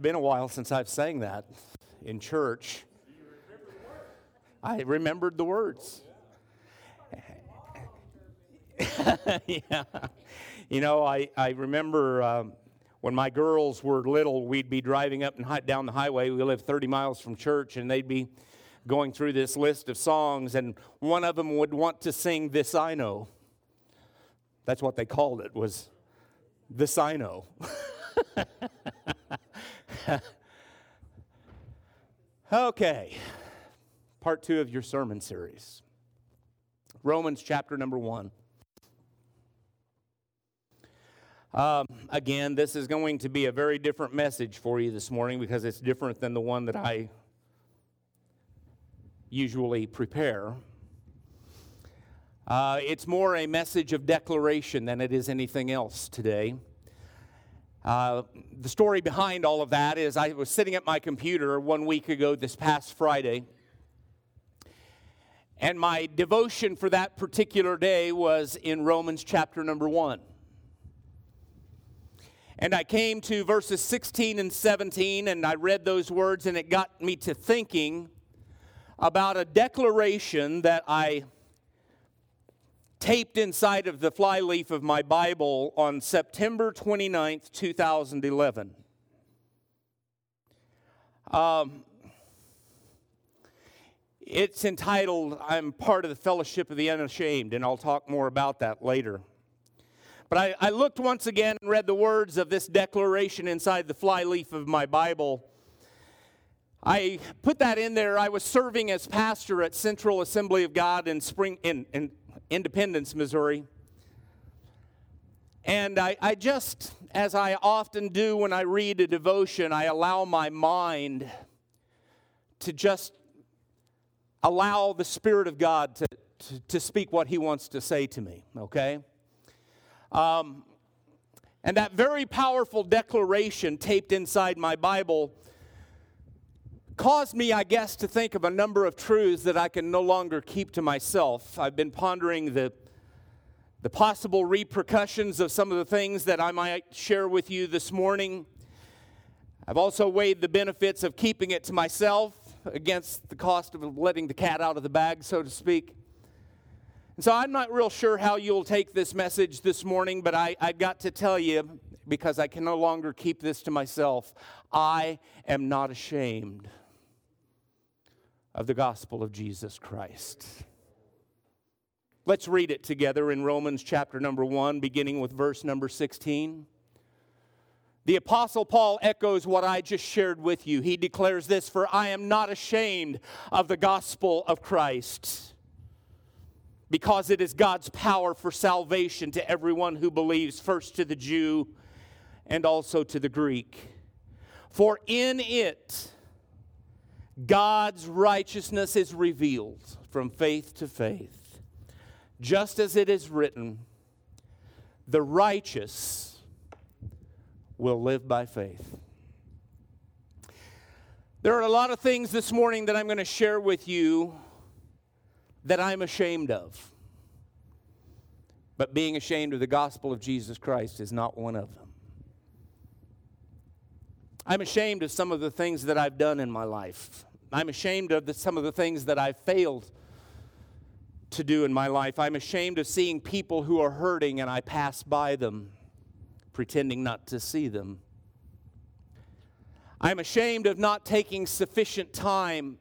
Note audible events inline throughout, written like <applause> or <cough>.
been a while since I've sang that in church. I remembered the words. <laughs> yeah. You know, I, I remember um, when my girls were little, we'd be driving up and down the highway. We lived 30 miles from church, and they'd be going through this list of songs, and one of them would want to sing This I Know. That's what they called it, was This I Know. <laughs> <laughs> okay, part two of your sermon series Romans chapter number one. Um, again, this is going to be a very different message for you this morning because it's different than the one that I usually prepare. Uh, it's more a message of declaration than it is anything else today. Uh, the story behind all of that is I was sitting at my computer one week ago, this past Friday, and my devotion for that particular day was in Romans chapter number one. And I came to verses 16 and 17, and I read those words, and it got me to thinking about a declaration that I taped inside of the flyleaf of my Bible on September 29th, 2011. Um, it's entitled, I'm part of the Fellowship of the Unashamed, and I'll talk more about that later. But I, I looked once again and read the words of this declaration inside the flyleaf of my Bible. I put that in there. I was serving as pastor at Central Assembly of God in Spring in, in Independence, Missouri. And I, I just, as I often do when I read a devotion, I allow my mind to just allow the Spirit of God to, to, to speak what He wants to say to me, okay? Um, and that very powerful declaration taped inside my Bible caused me, I guess, to think of a number of truths that I can no longer keep to myself. I've been pondering the, the possible repercussions of some of the things that I might share with you this morning. I've also weighed the benefits of keeping it to myself against the cost of letting the cat out of the bag, so to speak. And so I'm not real sure how you'll take this message this morning, but I, I got to tell you, because I can no longer keep this to myself, I am not ashamed of the gospel of Jesus Christ. Let's read it together in Romans chapter number 1, beginning with verse number 16. The Apostle Paul echoes what I just shared with you. He declares this For I am not ashamed of the gospel of Christ, because it is God's power for salvation to everyone who believes, first to the Jew and also to the Greek. For in it, God's righteousness is revealed from faith to faith. Just as it is written, the righteous will live by faith. There are a lot of things this morning that I'm going to share with you that I'm ashamed of. But being ashamed of the gospel of Jesus Christ is not one of them. I'm ashamed of some of the things that I've done in my life. I'm ashamed of the, some of the things that I've failed to do in my life. I'm ashamed of seeing people who are hurting and I pass by them, pretending not to see them. I'm ashamed of not taking sufficient time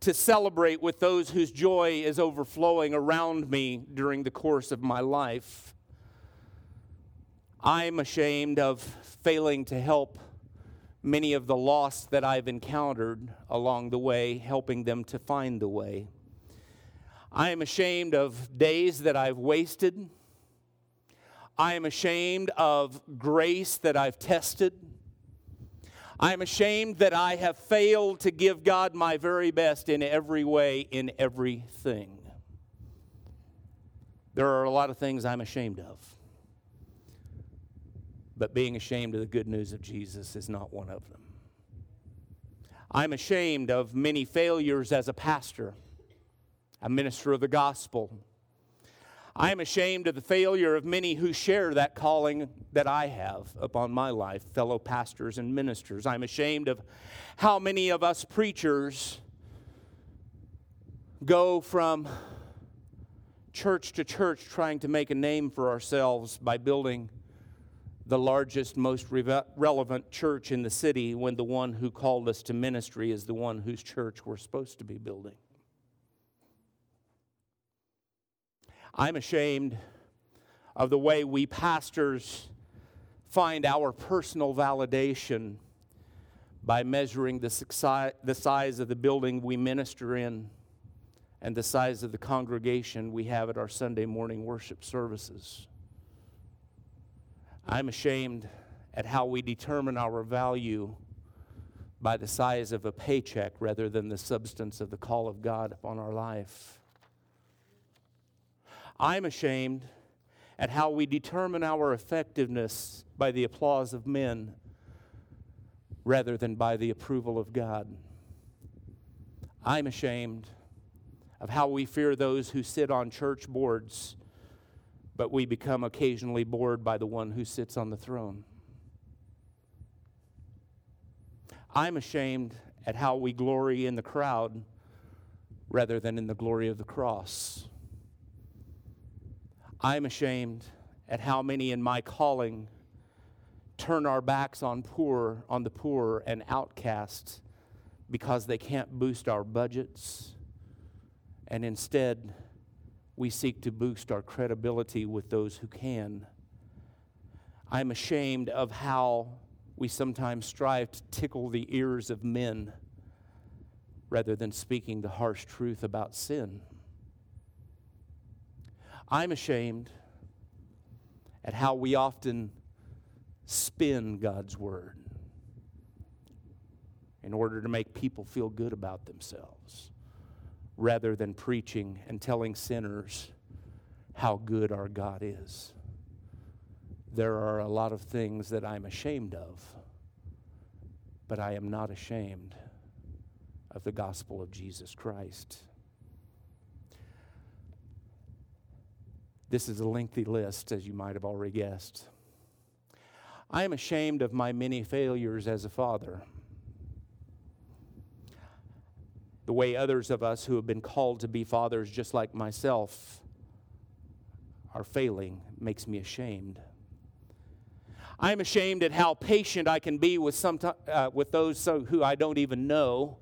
to celebrate with those whose joy is overflowing around me during the course of my life. I'm ashamed of failing to help many of the lost that I've encountered along the way, helping them to find the way. I am ashamed of days that I've wasted. I am ashamed of grace that I've tested. I am ashamed that I have failed to give God my very best in every way, in everything. There are a lot of things I'm ashamed of. But being ashamed of the good news of Jesus is not one of them. I'm ashamed of many failures as a pastor, a minister of the gospel. I am ashamed of the failure of many who share that calling that I have upon my life, fellow pastors and ministers. I'm ashamed of how many of us preachers go from church to church trying to make a name for ourselves by building the largest, most re- relevant church in the city when the one who called us to ministry is the one whose church we're supposed to be building. I'm ashamed of the way we pastors find our personal validation by measuring the, size of the building we minister in and the size of the congregation we have at our Sunday morning worship services. I'm ashamed at how we determine our value by the size of a paycheck rather than the substance of the call of God upon our life. I'm ashamed at how we determine our effectiveness by the applause of men rather than by the approval of God. I'm ashamed of how we fear those who sit on church boards, but we become occasionally bored by the one who sits on the throne. I'm ashamed at how we glory in the crowd rather than in the glory of the cross. I'm ashamed at how many in my calling turn our backs on poor on the poor and outcasts because they can't boost our budgets and instead we seek to boost our credibility with those who can. I'm ashamed of how we sometimes strive to tickle the ears of men rather than speaking the harsh truth about sin. I'm ashamed at how we often spin God's word in order to make people feel good about themselves rather than preaching and telling sinners how good our God is. There are a lot of things that I'm ashamed of, but I am not ashamed of the gospel of Jesus Christ. This is a lengthy list, as you might have already guessed. I am ashamed of my many failures as a father. The way others of us who have been called to be fathers, just like myself, are failing makes me ashamed. I'm ashamed at how patient I can be with, some, uh, with those who I don't even know,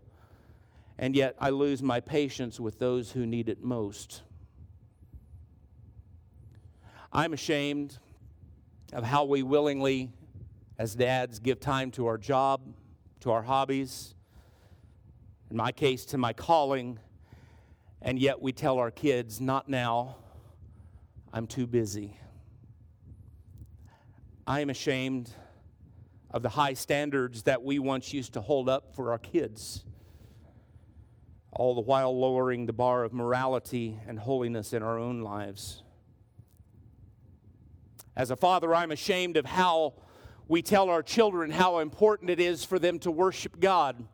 and yet I lose my patience with those who need it most. I'm ashamed of how we willingly, as dads, give time to our job, to our hobbies, in my case, to my calling, and yet we tell our kids, not now, I'm too busy. I am ashamed of the high standards that we once used to hold up for our kids, all the while lowering the bar of morality and holiness in our own lives. As a father, I'm ashamed of how we tell our children how important it is for them to worship God.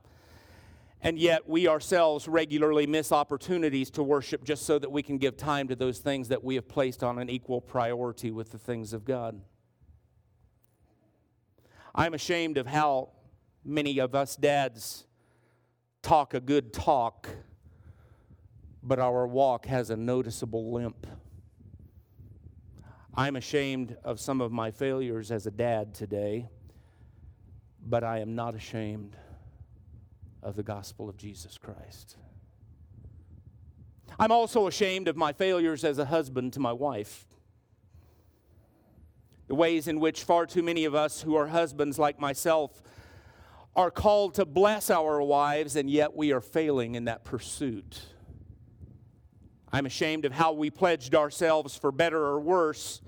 And yet, we ourselves regularly miss opportunities to worship just so that we can give time to those things that we have placed on an equal priority with the things of God. I'm ashamed of how many of us dads talk a good talk, but our walk has a noticeable limp. I'm ashamed of some of my failures as a dad today, but I am not ashamed of the gospel of Jesus Christ. I'm also ashamed of my failures as a husband to my wife. The ways in which far too many of us who are husbands like myself are called to bless our wives, and yet we are failing in that pursuit. I'm ashamed of how we pledged ourselves for better or worse.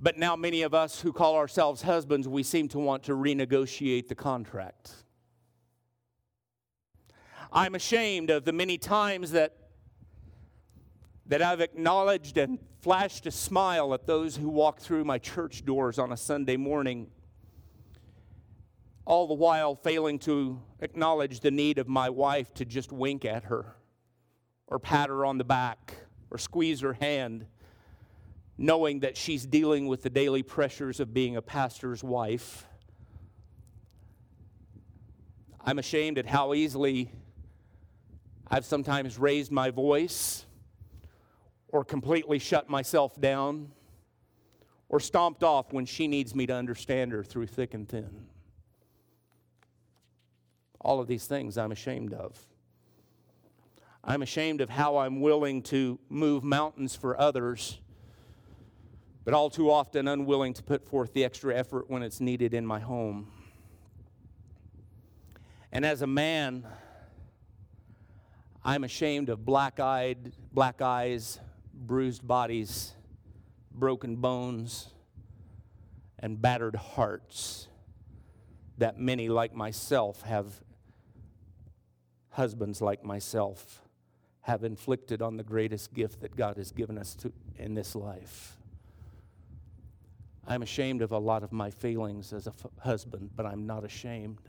But now, many of us who call ourselves husbands, we seem to want to renegotiate the contract. I'm ashamed of the many times that, that I've acknowledged and flashed a smile at those who walk through my church doors on a Sunday morning, all the while failing to acknowledge the need of my wife to just wink at her or pat her on the back or squeeze her hand knowing that she's dealing with the daily pressures of being a pastor's wife. I'm ashamed at how easily I've sometimes raised my voice or completely shut myself down or stomped off when she needs me to understand her through thick and thin. All of these things I'm ashamed of. I'm ashamed of how I'm willing to move mountains for others, but all too often unwilling to put forth the extra effort when it's needed in my home. And as a man, I'm ashamed of black eyed, black eyes, bruised bodies, broken bones, and battered hearts that many like myself have, husbands like myself, have inflicted on the greatest gift that God has given us to, in this life. I'm ashamed of a lot of my failings as a f- husband, but I'm not ashamed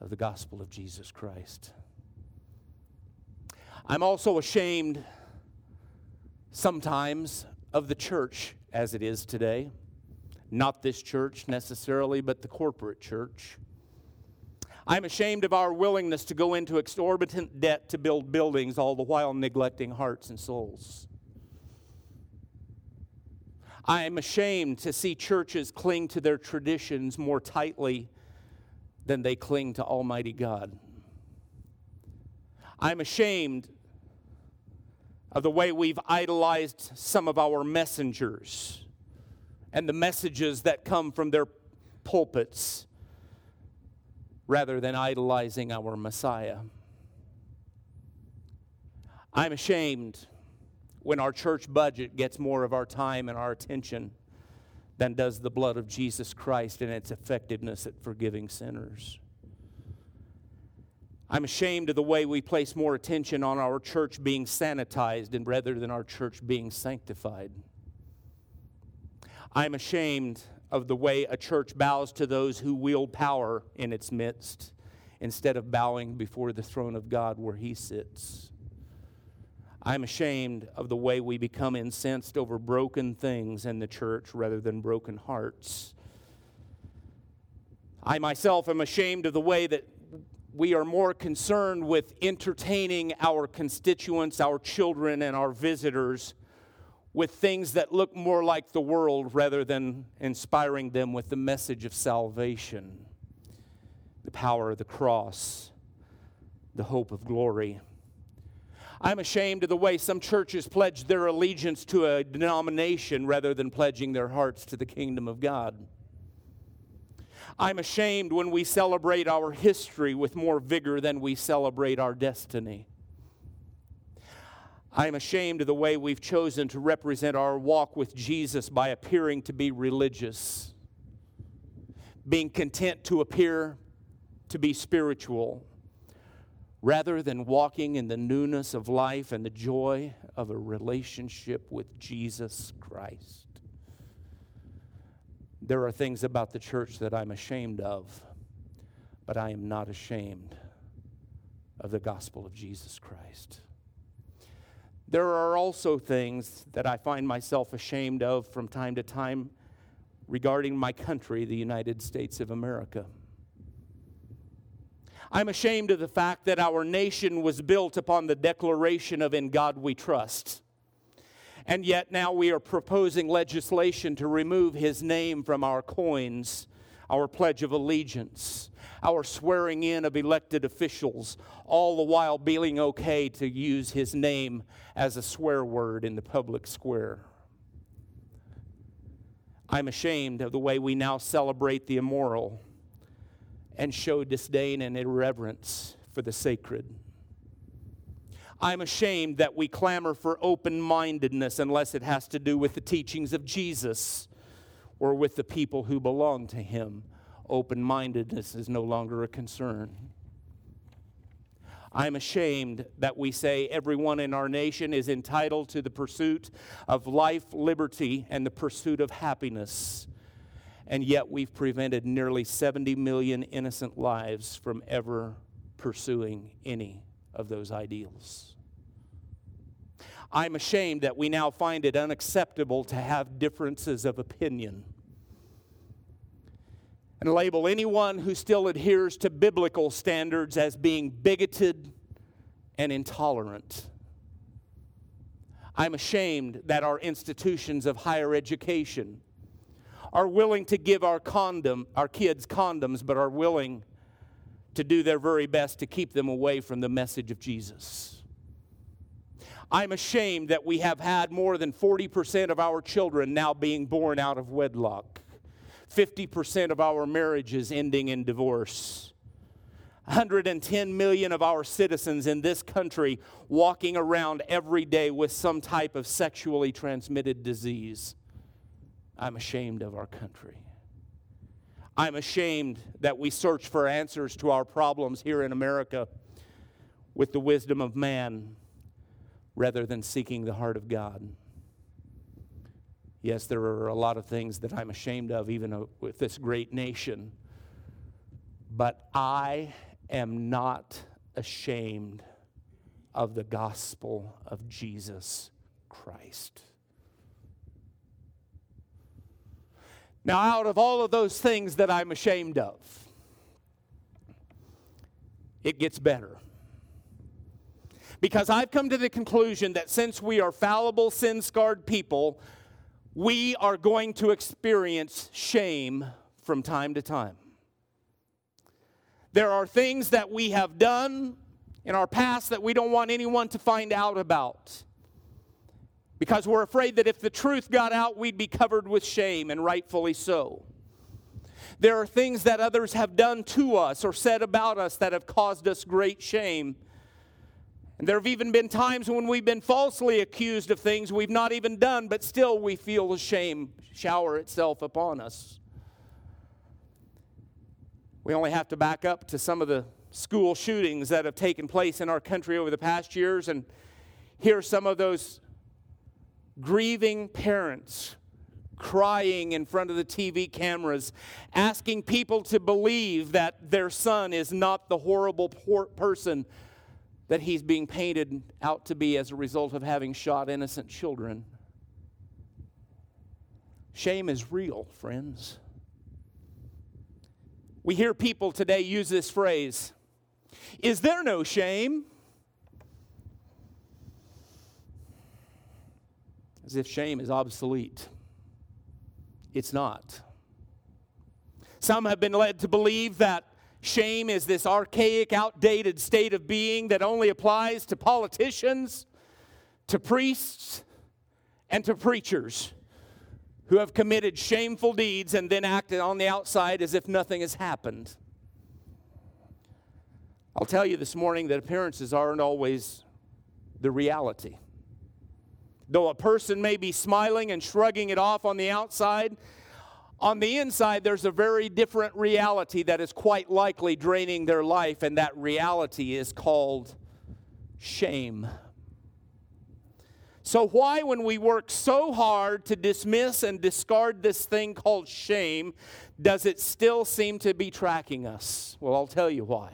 of the gospel of Jesus Christ. I'm also ashamed sometimes of the church as it is today. Not this church necessarily, but the corporate church. I'm ashamed of our willingness to go into exorbitant debt to build buildings, all the while neglecting hearts and souls. I am ashamed to see churches cling to their traditions more tightly than they cling to Almighty God. I'm ashamed of the way we've idolized some of our messengers and the messages that come from their pulpits rather than idolizing our Messiah. I'm ashamed when our church budget gets more of our time and our attention than does the blood of Jesus Christ and its effectiveness at forgiving sinners. I'm ashamed of the way we place more attention on our church being sanitized and rather than our church being sanctified. I'm ashamed of the way a church bows to those who wield power in its midst instead of bowing before the throne of God where He sits. I'm ashamed of the way we become incensed over broken things in the church rather than broken hearts. I myself am ashamed of the way that we are more concerned with entertaining our constituents, our children, and our visitors with things that look more like the world rather than inspiring them with the message of salvation, the power of the cross, the hope of glory. I'm ashamed of the way some churches pledge their allegiance to a denomination rather than pledging their hearts to the kingdom of God. I'm ashamed when we celebrate our history with more vigor than we celebrate our destiny. I am ashamed of the way we've chosen to represent our walk with Jesus by appearing to be religious, being content to appear to be spiritual, rather than walking in the newness of life and the joy of a relationship with Jesus Christ. There are things about the church that I'm ashamed of, but I am not ashamed of the gospel of Jesus Christ. There are also things that I find myself ashamed of from time to time regarding my country, the United States of America. I'm ashamed of the fact that our nation was built upon the declaration of In God We Trust. And yet now we are proposing legislation to remove his name from our coins, our Pledge of Allegiance, our swearing in of elected officials, all the while being okay to use his name as a swear word in the public square. I'm ashamed of the way we now celebrate the immoral and show disdain and irreverence for the sacred. I'm ashamed that we clamor for open mindedness unless it has to do with the teachings of Jesus or with the people who belong to him. Open mindedness is no longer a concern. I'm ashamed that we say everyone in our nation is entitled to the pursuit of life, liberty, and the pursuit of happiness. And yet we've prevented nearly 70 million innocent lives from ever pursuing any of those ideals. I'm ashamed that we now find it unacceptable to have differences of opinion and label anyone who still adheres to biblical standards as being bigoted and intolerant. I'm ashamed that our institutions of higher education are willing to give our condom our kids condoms but are willing to do their very best to keep them away from the message of Jesus. I'm ashamed that we have had more than 40% of our children now being born out of wedlock. 50% of our marriages ending in divorce. 110 million of our citizens in this country walking around every day with some type of sexually transmitted disease. I'm ashamed of our country. I'm ashamed that we search for answers to our problems here in America with the wisdom of man rather than seeking the heart of God. Yes, there are a lot of things that I'm ashamed of, even uh, with this great nation. But I am not ashamed of the gospel of Jesus Christ. Now, out of all of those things that I'm ashamed of, it gets better. Because I've come to the conclusion that since we are fallible, sin scarred people, we are going to experience shame from time to time. There are things that we have done in our past that we don't want anyone to find out about because we're afraid that if the truth got out, we'd be covered with shame, and rightfully so. There are things that others have done to us or said about us that have caused us great shame. And there have even been times when we've been falsely accused of things we've not even done, but still we feel the shame shower itself upon us. We only have to back up to some of the school shootings that have taken place in our country over the past years and hear some of those grieving parents crying in front of the TV cameras, asking people to believe that their son is not the horrible person that he's being painted out to be as a result of having shot innocent children. Shame is real, friends. We hear people today use this phrase Is there no shame? As if shame is obsolete. It's not. Some have been led to believe that Shame is this archaic, outdated state of being that only applies to politicians, to priests, and to preachers who have committed shameful deeds and then acted on the outside as if nothing has happened. I'll tell you this morning that appearances aren't always the reality. Though a person may be smiling and shrugging it off on the outside, on the inside, there's a very different reality that is quite likely draining their life, and that reality is called shame. So, why, when we work so hard to dismiss and discard this thing called shame, does it still seem to be tracking us? Well, I'll tell you why.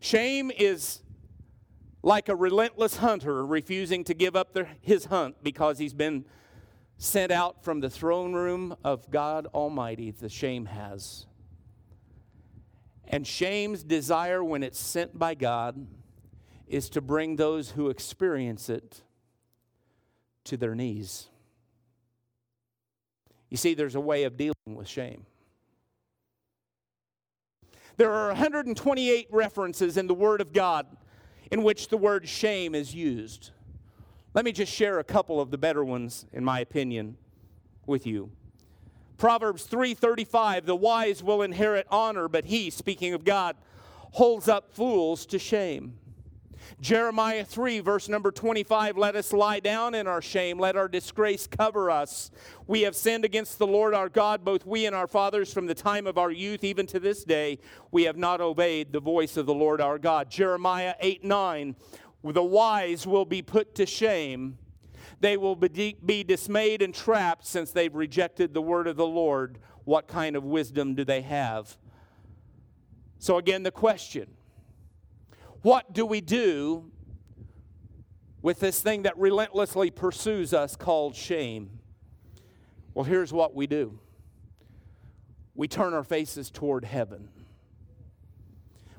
Shame is like a relentless hunter refusing to give up his hunt because he's been sent out from the throne room of God Almighty, the shame has. And shame's desire, when it's sent by God, is to bring those who experience it to their knees. You see, there's a way of dealing with shame. There are 128 references in the Word of God in which the word shame is used. Let me just share a couple of the better ones, in my opinion, with you. Proverbs 3:35 The wise will inherit honor, but he, speaking of God, holds up fools to shame. Jeremiah 3, verse number 25 Let us lie down in our shame, let our disgrace cover us. We have sinned against the Lord our God, both we and our fathers, from the time of our youth, even to this day. We have not obeyed the voice of the Lord our God. Jeremiah 8, 9 The wise will be put to shame. They will be dismayed and trapped since they've rejected the word of the Lord. What kind of wisdom do they have? So, again, the question what do we do with this thing that relentlessly pursues us called shame? Well, here's what we do we turn our faces toward heaven.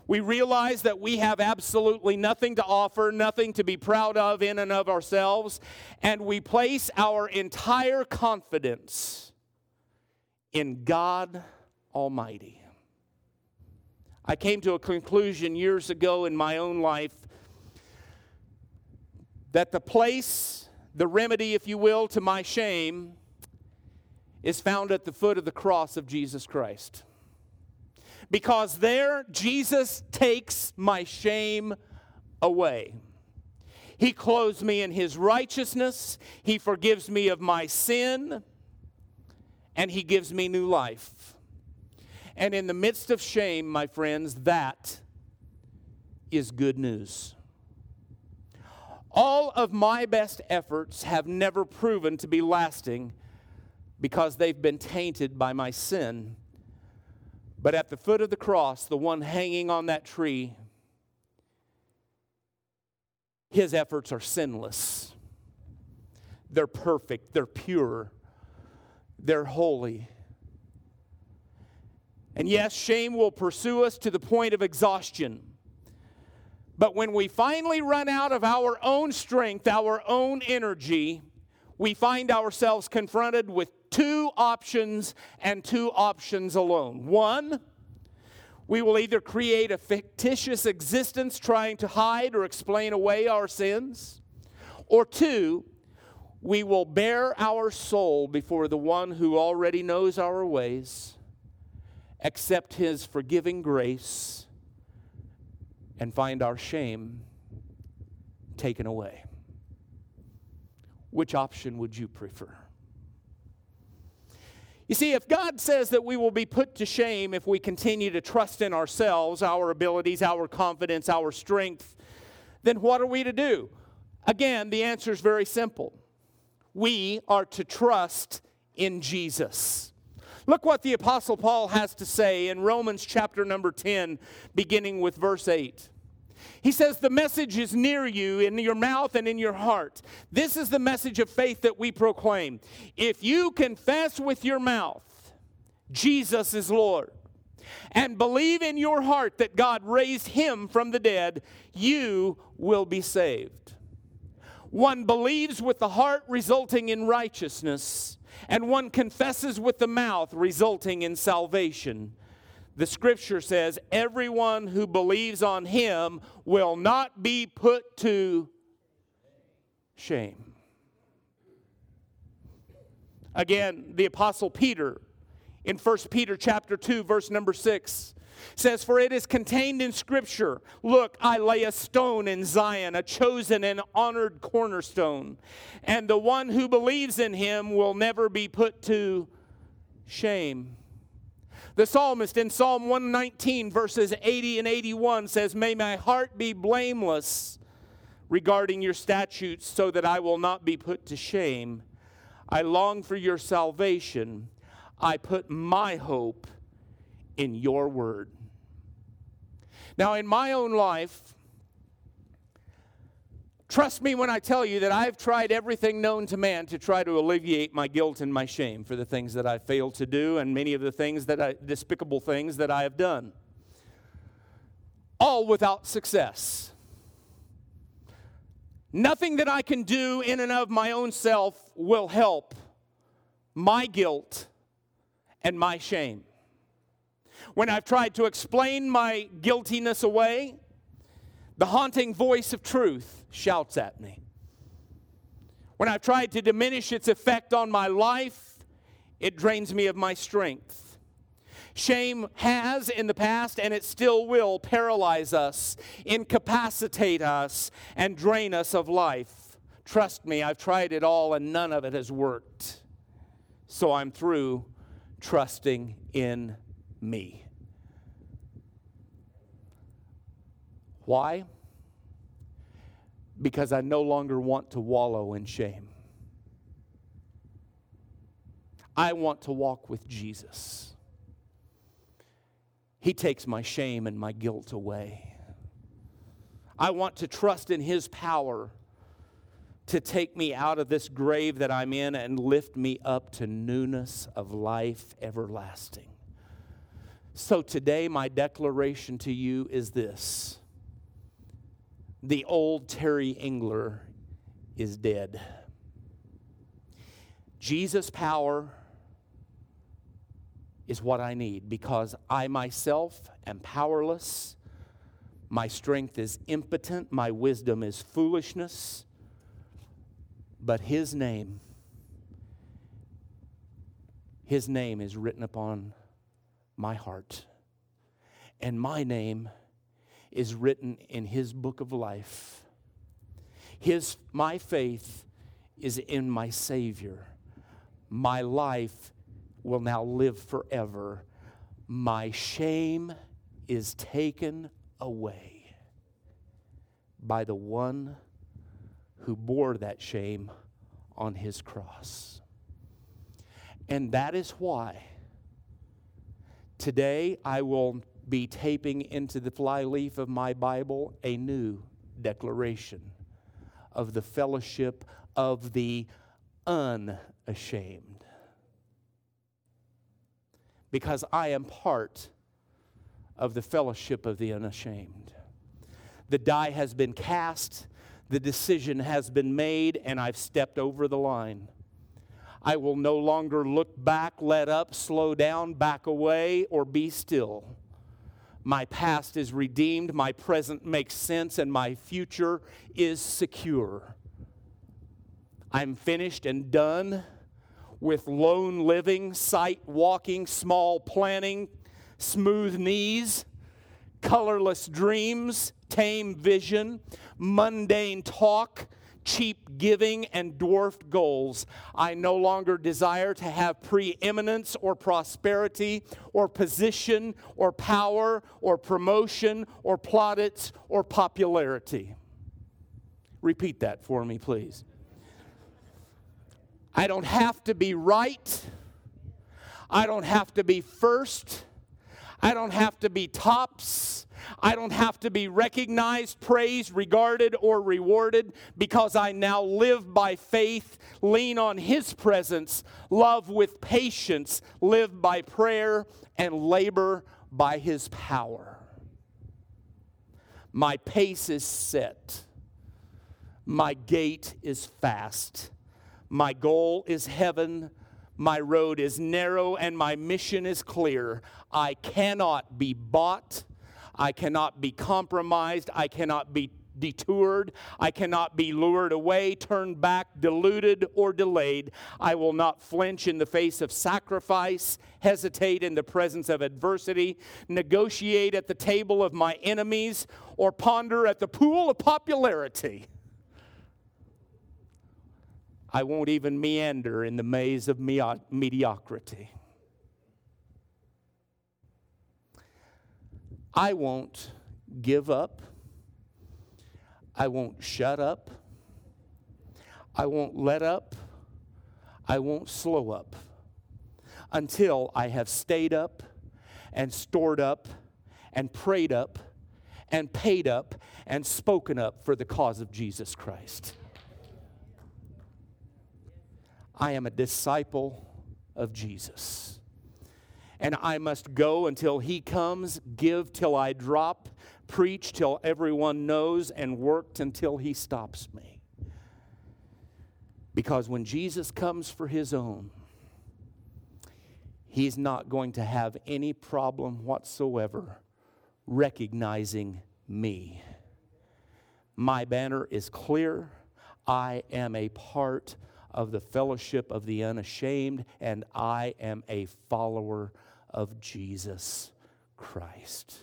We realize that we have absolutely nothing to offer, nothing to be proud of in and of ourselves, and we place our entire confidence in God Almighty. I came to a conclusion years ago in my own life that the place, the remedy, if you will, to my shame is found at the foot of the cross of Jesus Christ. Because there, Jesus takes my shame away. He clothes me in his righteousness, he forgives me of my sin, and he gives me new life. And in the midst of shame, my friends, that is good news. All of my best efforts have never proven to be lasting because they've been tainted by my sin. But at the foot of the cross, the one hanging on that tree, his efforts are sinless. They're perfect, they're pure, they're holy. And yes, shame will pursue us to the point of exhaustion. But when we finally run out of our own strength, our own energy, we find ourselves confronted with two options and two options alone. One, we will either create a fictitious existence trying to hide or explain away our sins, or two, we will bare our soul before the one who already knows our ways, accept his forgiving grace, and find our shame taken away. Which option would you prefer? You see, if God says that we will be put to shame if we continue to trust in ourselves, our abilities, our confidence, our strength, then what are we to do? Again, the answer is very simple. We are to trust in Jesus. Look what the Apostle Paul has to say in Romans chapter number 10, beginning with verse 8. He says, The message is near you, in your mouth and in your heart. This is the message of faith that we proclaim. If you confess with your mouth, Jesus is Lord, and believe in your heart that God raised him from the dead, you will be saved. One believes with the heart, resulting in righteousness, and one confesses with the mouth, resulting in salvation the scripture says, everyone who believes on him will not be put to shame. Again, the apostle Peter in 1 Peter chapter 2 verse number 6 says for it is contained in scripture look I lay a stone in Zion a chosen and honored cornerstone and the one who believes in him will never be put to shame the psalmist in Psalm 119, verses 80 and 81 says, May my heart be blameless regarding your statutes, so that I will not be put to shame. I long for your salvation. I put my hope in your word. Now, in my own life, Trust me when I tell you that I've tried everything known to man to try to alleviate my guilt and my shame for the things that I failed to do and many of the things that I, despicable things that I have done. All without success. Nothing that I can do in and of my own self will help my guilt and my shame. When I've tried to explain my guiltiness away, the haunting voice of truth shouts at me. When I've tried to diminish its effect on my life, it drains me of my strength. Shame has in the past, and it still will, paralyze us, incapacitate us, and drain us of life. Trust me, I've tried it all, and none of it has worked. So I'm through trusting in me. Why? Because I no longer want to wallow in shame. I want to walk with Jesus. He takes my shame and my guilt away. I want to trust in His power to take me out of this grave that I'm in and lift me up to newness of life everlasting. So today, my declaration to you is this the old Terry Engler is dead. Jesus' power is what I need because I myself am powerless. My strength is impotent. My wisdom is foolishness. But His name, His name is written upon my heart. And my name is written in His book of life. His, my faith is in my Savior. My life will now live forever. My shame is taken away by the one who bore that shame on his cross. And that is why today I will be taping into the flyleaf of my Bible a new declaration of the fellowship of the unashamed because I am part of the fellowship of the unashamed. The die has been cast, the decision has been made, and I've stepped over the line. I will no longer look back, let up, slow down, back away, or be still. My past is redeemed, my present makes sense, and my future is secure. I'm finished and done with lone living, sight walking, small planning, smooth knees, colorless dreams, tame vision, mundane talk, cheap giving, and dwarfed goals. I no longer desire to have preeminence or prosperity or position or power or promotion or plaudits or popularity. Repeat that for me, please. I don't have to be right. I don't have to be first. I don't have to be tops. I don't have to be recognized, praised, regarded, or rewarded because I now live by faith, lean on His presence, love with patience, live by prayer, and labor by His power. My pace is set, my gait is fast. My goal is heaven. My road is narrow and my mission is clear. I cannot be bought. I cannot be compromised. I cannot be detoured. I cannot be lured away, turned back, deluded, or delayed. I will not flinch in the face of sacrifice, hesitate in the presence of adversity, negotiate at the table of my enemies, or ponder at the pool of popularity. I won't even meander in the maze of mediocrity. I won't give up. I won't shut up. I won't let up. I won't slow up until I have stayed up and stored up and prayed up and paid up and spoken up for the cause of Jesus Christ. I am a disciple of Jesus. And I must go until he comes, give till I drop, preach till everyone knows, and work until he stops me. Because when Jesus comes for his own, he's not going to have any problem whatsoever recognizing me. My banner is clear. I am a part of the fellowship of the unashamed, and I am a follower of Jesus Christ.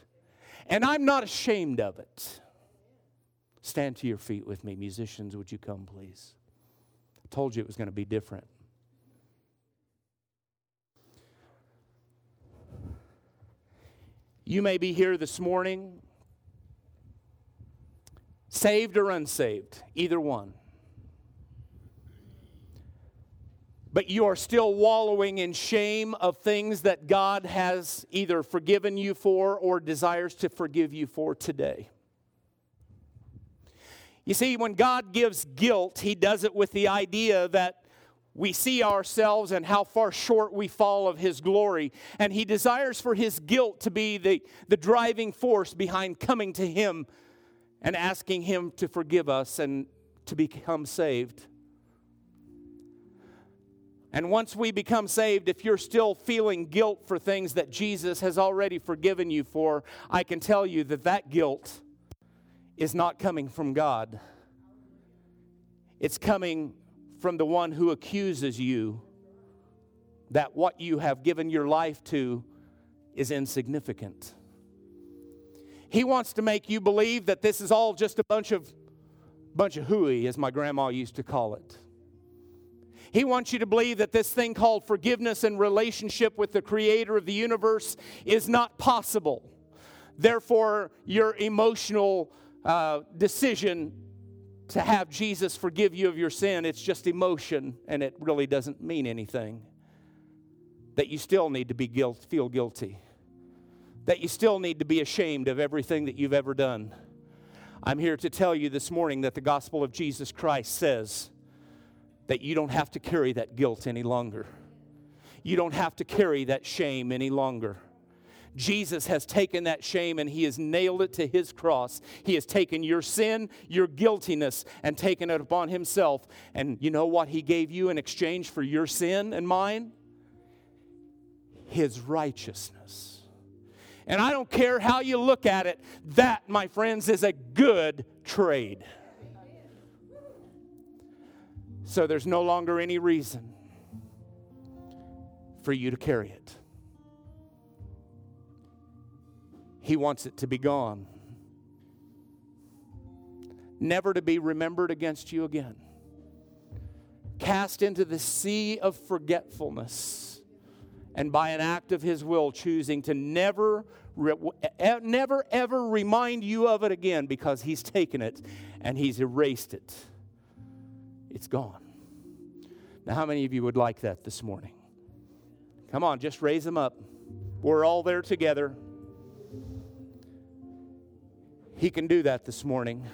And I'm not ashamed of it. Stand to your feet with me. Musicians, would you come, please? I told you it was going to be different. You may be here this morning, saved or unsaved, either one. But you are still wallowing in shame of things that God has either forgiven you for or desires to forgive you for today. You see, when God gives guilt, He does it with the idea that we see ourselves and how far short we fall of His glory. And He desires for His guilt to be the, the driving force behind coming to Him and asking Him to forgive us and to become saved. And once we become saved, if you're still feeling guilt for things that Jesus has already forgiven you for, I can tell you that that guilt is not coming from God. It's coming from the one who accuses you that what you have given your life to is insignificant. He wants to make you believe that this is all just a bunch of bunch of hooey, as my grandma used to call it. He wants you to believe that this thing called forgiveness and relationship with the creator of the universe is not possible. Therefore, your emotional uh, decision to have Jesus forgive you of your sin, it's just emotion and it really doesn't mean anything. That you still need to be guilt, feel guilty. That you still need to be ashamed of everything that you've ever done. I'm here to tell you this morning that the gospel of Jesus Christ says that you don't have to carry that guilt any longer. You don't have to carry that shame any longer. Jesus has taken that shame and he has nailed it to his cross. He has taken your sin, your guiltiness, and taken it upon himself. And you know what he gave you in exchange for your sin and mine? His righteousness. And I don't care how you look at it, that, my friends, is a good trade. So there's no longer any reason for you to carry it. He wants it to be gone, never to be remembered against you again. Cast into the sea of forgetfulness, and by an act of His will, choosing to never, never, ever remind you of it again because He's taken it and He's erased it it's gone. Now, how many of you would like that this morning? Come on, just raise them up. We're all there together. He can do that this morning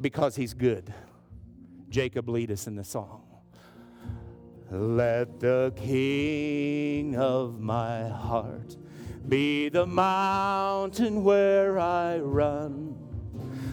because he's good. Jacob lead us in the song. Let the king of my heart be the mountain where I run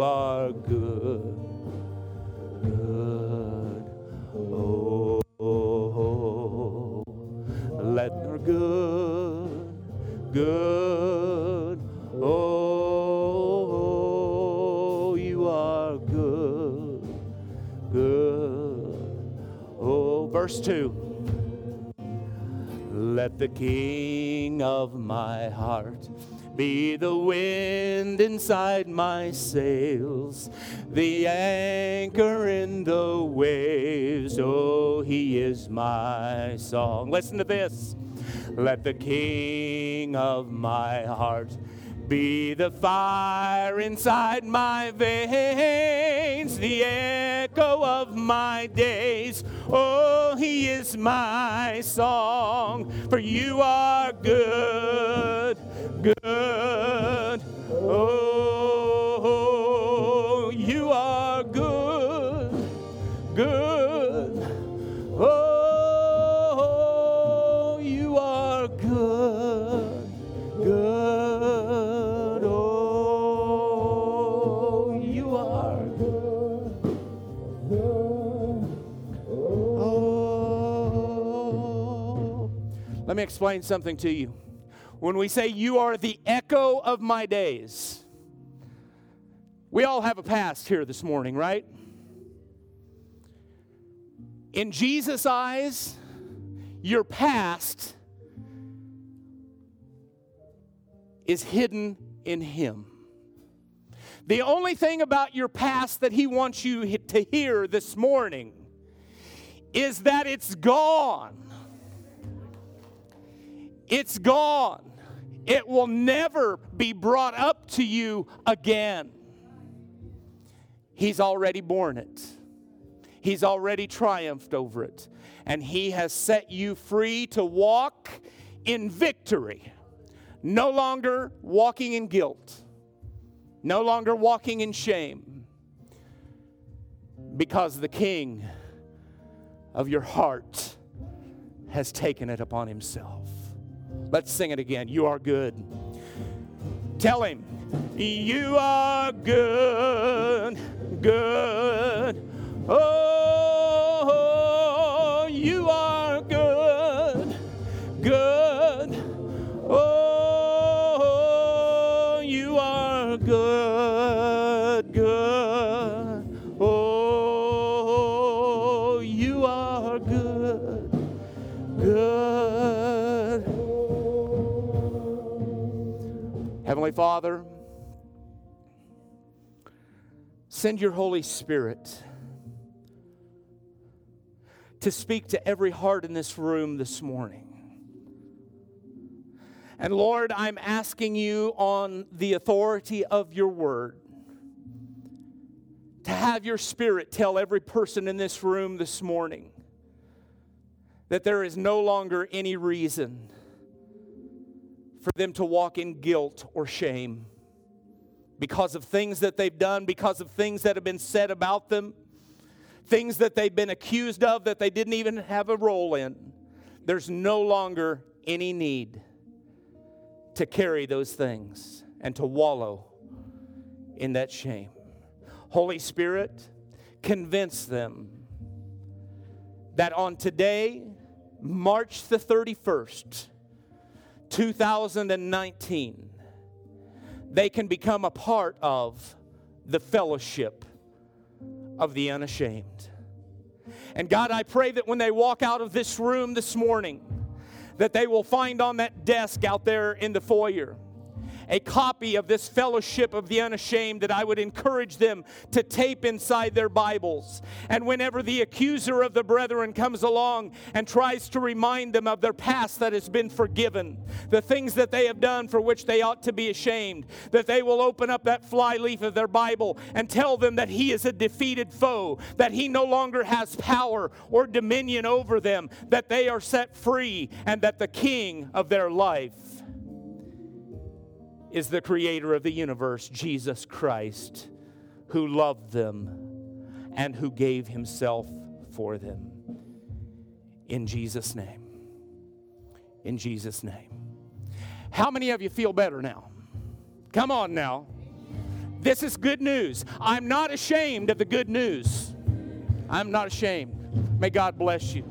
you are good, good. Oh, oh, let her good, good. Oh, you are good, good. Oh, verse 2. Let the King of my heart be the wind inside my sails, the anchor in the waves. Oh, he is my song. Listen to this. Let the King of my heart be the fire inside my veins, the echo of my days. Oh, he is my song, for you are good good. Oh, Let me explain something to you when we say, You are the echo of my days. We all have a past here this morning, right? In Jesus' eyes, your past is hidden in Him. The only thing about your past that He wants you to hear this morning is that it's gone. It's gone. It will never be brought up to you again. He's already borne it. He's already triumphed over it. And He has set you free to walk in victory. No longer walking in guilt, no longer walking in shame, because the King of your heart has taken it upon Himself. Let's sing it again. You are good. Tell Him, You are good, good. Oh, you are good, good. Heavenly Father, send your Holy Spirit to speak to every heart in this room this morning. And Lord, I'm asking you on the authority of your word to have your spirit tell every person in this room this morning that there is no longer any reason for them to walk in guilt or shame because of things that they've done, because of things that have been said about them things that they've been accused of that they didn't even have a role in, there's no longer any need to carry those things and to wallow in that shame. Holy Spirit, convince them that on today, March the 31st, 2019, they can become a part of the fellowship of the unashamed. And God, I pray that when they walk out of this room this morning, that they will find on that desk out there in the foyer a copy of this fellowship of the unashamed that I would encourage them to tape inside their Bibles. And whenever the accuser of the brethren comes along and tries to remind them of their past that has been forgiven, the things that they have done for which they ought to be ashamed, that they will open up that flyleaf of their Bible and tell them that he is a defeated foe, that he no longer has power or dominion over them, that they are set free, and that the king of their life is the creator of the universe, Jesus Christ, who loved them and who gave himself for them. In Jesus' name. In Jesus' name. How many of you feel better now? Come on now. This is good news. I'm not ashamed of the good news. I'm not ashamed. May God bless you.